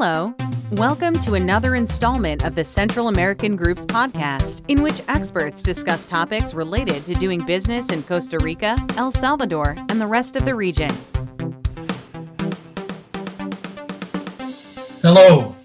Hello. Welcome to another installment of the Central American Group's podcast, in which experts discuss topics related to doing business in Costa Rica, El Salvador, and the rest of the region. Hello.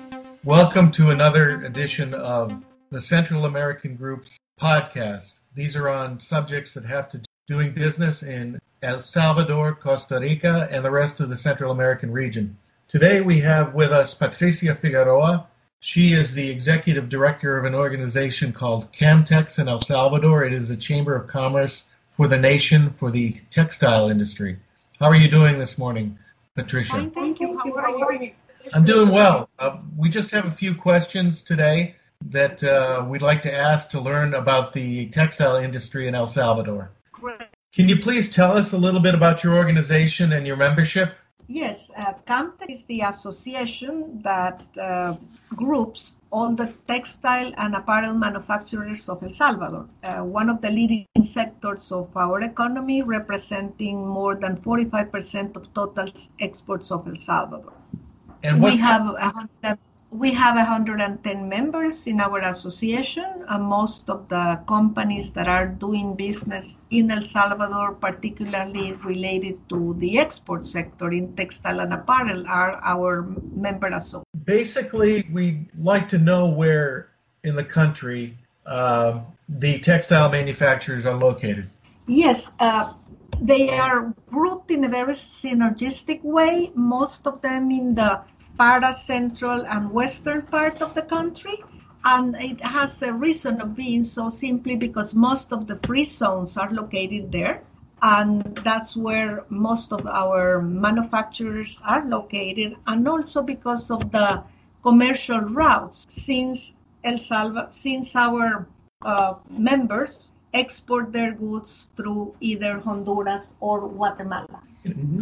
Welcome to another edition of the Central American Group's podcast. These are on subjects that have to do doing business in El Salvador, Costa Rica, and the rest of the Central American region. Today we have with us Patricia Figueroa. She is the executive director of an organization called Camtex in El Salvador. It is a chamber of commerce for the nation for the textile industry. How are you doing this morning, Patricia? Fine, thank you. How are you? I'm doing well. Uh, we just have a few questions today that uh, we'd like to ask to learn about the textile industry in El Salvador. Great. Can you please tell us a little bit about your organization and your membership? Yes, uh, is the association that uh, groups all the textile and apparel manufacturers of El Salvador, uh, one of the leading sectors of our economy, representing more than 45% of total exports of El Salvador. And we have hundred, we have 110 members in our association, and most of the companies that are doing business in El Salvador, particularly related to the export sector in textile and apparel, are our member associations. basically we'd like to know where in the country uh, the textile manufacturers are located. Yes, uh, they are grouped in a very synergistic way, most of them in the para central and western part of the country. And it has a reason of being so simply because most of the free zones are located there. And that's where most of our manufacturers are located, and also because of the commercial routes, since El Salvador, since our uh, members export their goods through either Honduras or Guatemala.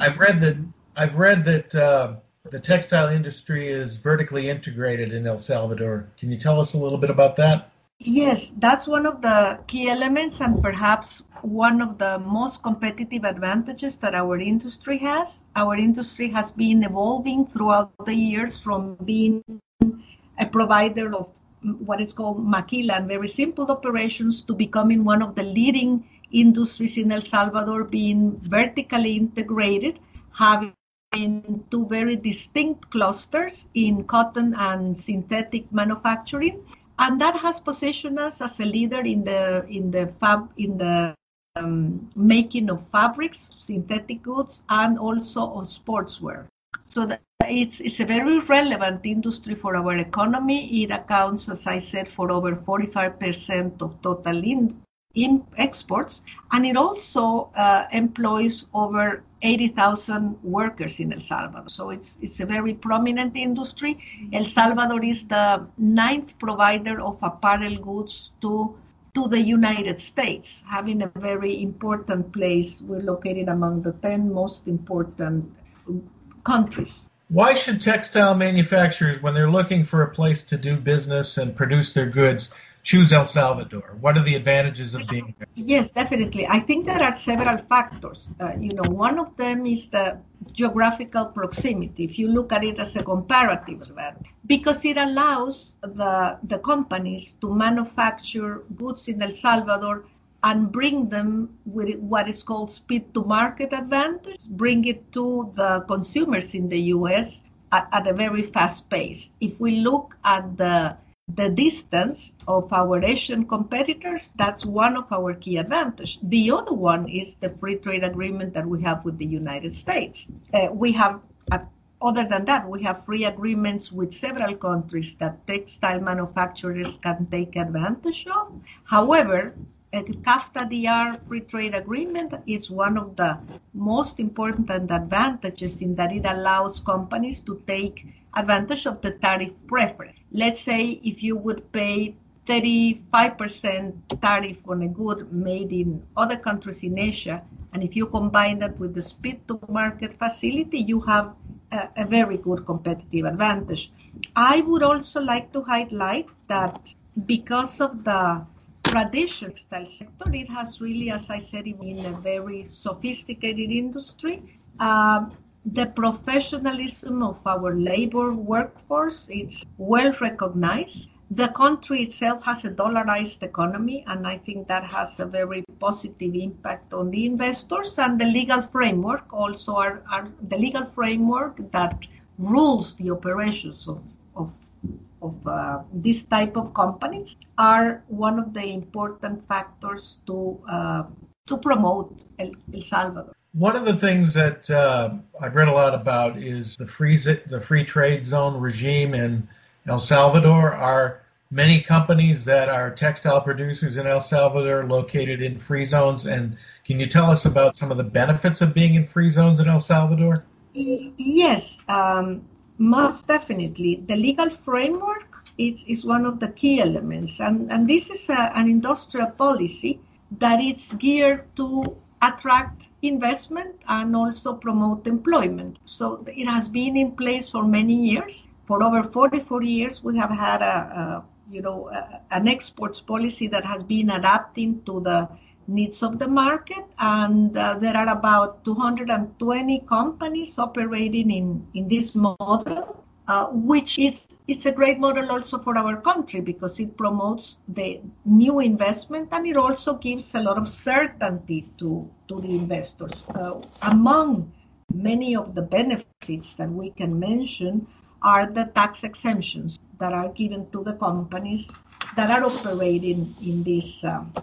I've read that I've read that uh, the textile industry is vertically integrated in El Salvador. Can you tell us a little bit about that? Yes, that's one of the key elements, and perhaps one of the most competitive advantages that our industry has. Our industry has been evolving throughout the years from being a provider of what is called maquila and very simple operations to becoming one of the leading industries in El Salvador, being vertically integrated, having two very distinct clusters in cotton and synthetic manufacturing and that has positioned us as a leader in the in the fab in the um, making of fabrics, synthetic goods, and also of sportswear. So that it's it's a very relevant industry for our economy. It accounts, as I said, for over 45% of total in, in exports, and it also uh, employs over 80,000 workers in El Salvador. So it's it's a very prominent industry. El Salvador is the ninth provider of apparel goods to to the United States, having a very important place. We're located among the 10 most important countries. Why should textile manufacturers, when they're looking for a place to do business and produce their goods, choose El Salvador? What are the advantages of being there? Yes, definitely. I think there are several factors. Uh, you know, one of them is the geographical proximity. If you look at it as a comparative advantage, because it allows the the companies to manufacture goods in El Salvador and bring them with what is called speed to market advantage, bring it to the consumers in the US at, at a very fast pace. If we look at the the distance of our Asian competitors, that's one of our key advantages. The other one is the free trade agreement that we have with the United States. Uh, we have, uh, other than that, we have free agreements with several countries that textile manufacturers can take advantage of. However, a CAFTA-DR free trade agreement is one of the most important advantages in that it allows companies to take advantage of the tariff preference. Let's say if you would pay 35% tariff on a good made in other countries in Asia, and if you combine that with the speed to market facility, you have a, a very good competitive advantage. I would also like to highlight that because of the traditional textile sector, it has really, as I said, been a very sophisticated industry. Um, the professionalism of our labor workforce is well recognized. The country itself has a dollarized economy, and I think that has a very positive impact on the investors. And the legal framework also are, are the legal framework that rules the operations of, of of uh, this type of companies are one of the important factors to uh, to promote El, El, Salvador. One of the things that uh, I've read a lot about is the free the free trade zone regime in El Salvador. Are many companies that are textile producers in El Salvador located in free zones? And can you tell us about some of the benefits of being in free zones in El Salvador? Yes, um, most definitely. The legal framework is, is one of the key elements. And, and this is a, an industrial policy that it's geared to attract investment and also promote employment. So it has been in place for many years. For over 44 years, we have had a, a you know a, an exports policy that has been adapting to the needs of the market. And uh, there are about 220 companies operating in, in this model, uh, which is it's a great model also for our country because it promotes the new investment and it also gives a lot of certainty to, to the investors. Uh, among many of the benefits that we can mention are the tax exemptions that are given to the companies that are operating in this um,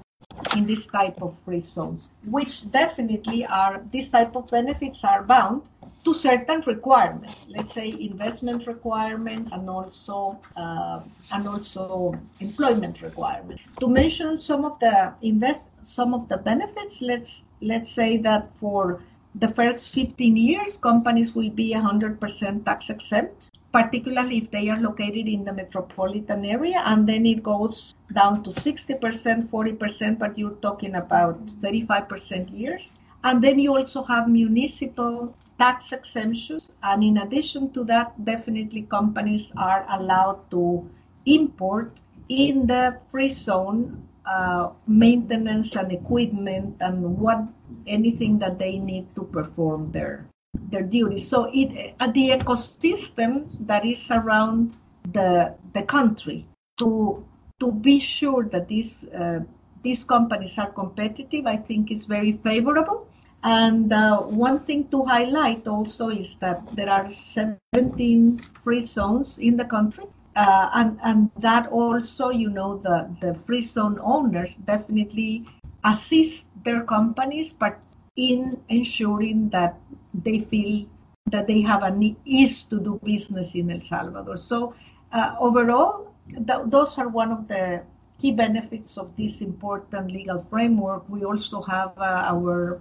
in this type of free zones, which definitely are these type of benefits are bound to certain requirements. Let's say investment requirements and also uh, and also employment requirements. To mention some of the invest some of the benefits, let's let's say that for the first 15 years, companies will be 100% tax exempt particularly if they are located in the metropolitan area, and then it goes down to 60%, 40%, but you're talking about 35% years. And then you also have municipal tax exemptions. And in addition to that, definitely companies are allowed to import in the free zone uh, maintenance and equipment and what anything that they need to perform there their duties. So it uh, the ecosystem that is around the the country to to be sure that these uh, these companies are competitive, I think is very favorable. And uh, one thing to highlight also is that there are 17 free zones in the country. Uh, and, and that also, you know, the, the free zone owners definitely assist their companies, but in ensuring that they feel that they have an ease to do business in El Salvador. So uh, overall, th- those are one of the key benefits of this important legal framework. We also have uh, our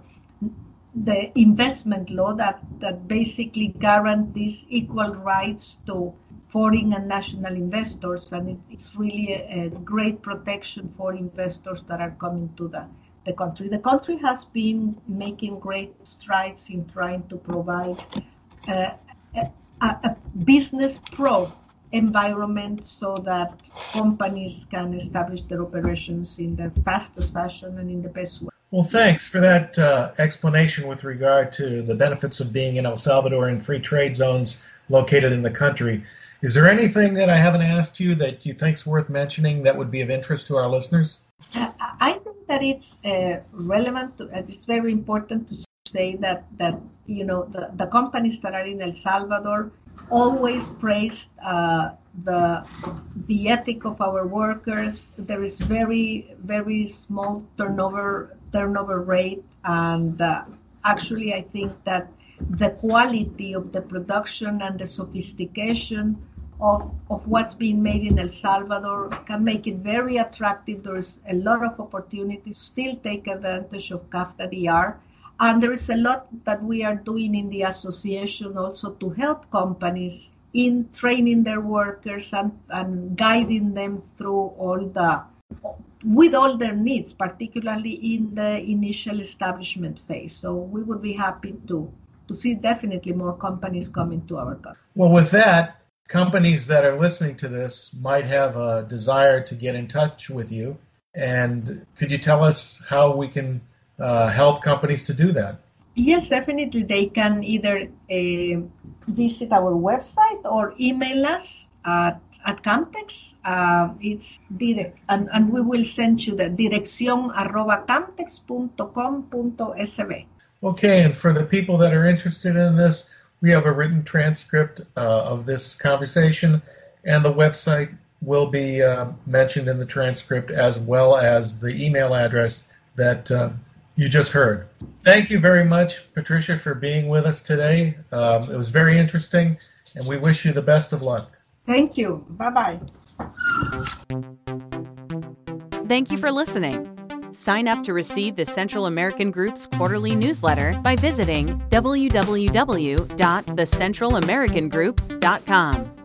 the investment law that that basically guarantees equal rights to foreign and national investors, and it, it's really a, a great protection for investors that are coming to the the country. The country has been making great strides in trying to provide uh, a, a, business pro environment so that companies can establish their operations in the fastest fashion and in the best way. Well, thanks for that uh, explanation with regard to the benefits of being in El Salvador and free trade zones located in the country. Is there anything that I haven't asked you that you think is worth mentioning that would be of interest to our listeners? I think that it's uh, relevant. To, uh, it's very important to say that that you know the, the companies that are in El Salvador always praised uh, the the ethic of our workers. There is very very small turnover turnover rate, and uh, actually I think that the quality of the production and the sophistication of, of what's being made in El Salvador can make it very attractive. There's a lot of opportunities. Still take advantage of CAFTA DR. And there is a lot that we are doing in the association also to help companies in training their workers and, and guiding them through all the with all their needs, particularly in the initial establishment phase. So we would be happy to to see definitely more companies coming to our country. Well, with that, companies that are listening to this might have a desire to get in touch with you. And could you tell us how we can uh, help companies to do that? Yes, definitely. They can either uh, visit our website or email us at, at Camtex. Uh, it's direct, and, and we will send you the dirección arroba camtex.com.sv. Okay, and for the people that are interested in this, we have a written transcript uh, of this conversation, and the website will be uh, mentioned in the transcript as well as the email address that uh, you just heard. Thank you very much, Patricia, for being with us today. Um, it was very interesting, and we wish you the best of luck. Thank you. Bye bye. Thank you for listening. Sign up to receive the Central American Group's quarterly newsletter by visiting www.thecentralamericangroup.com.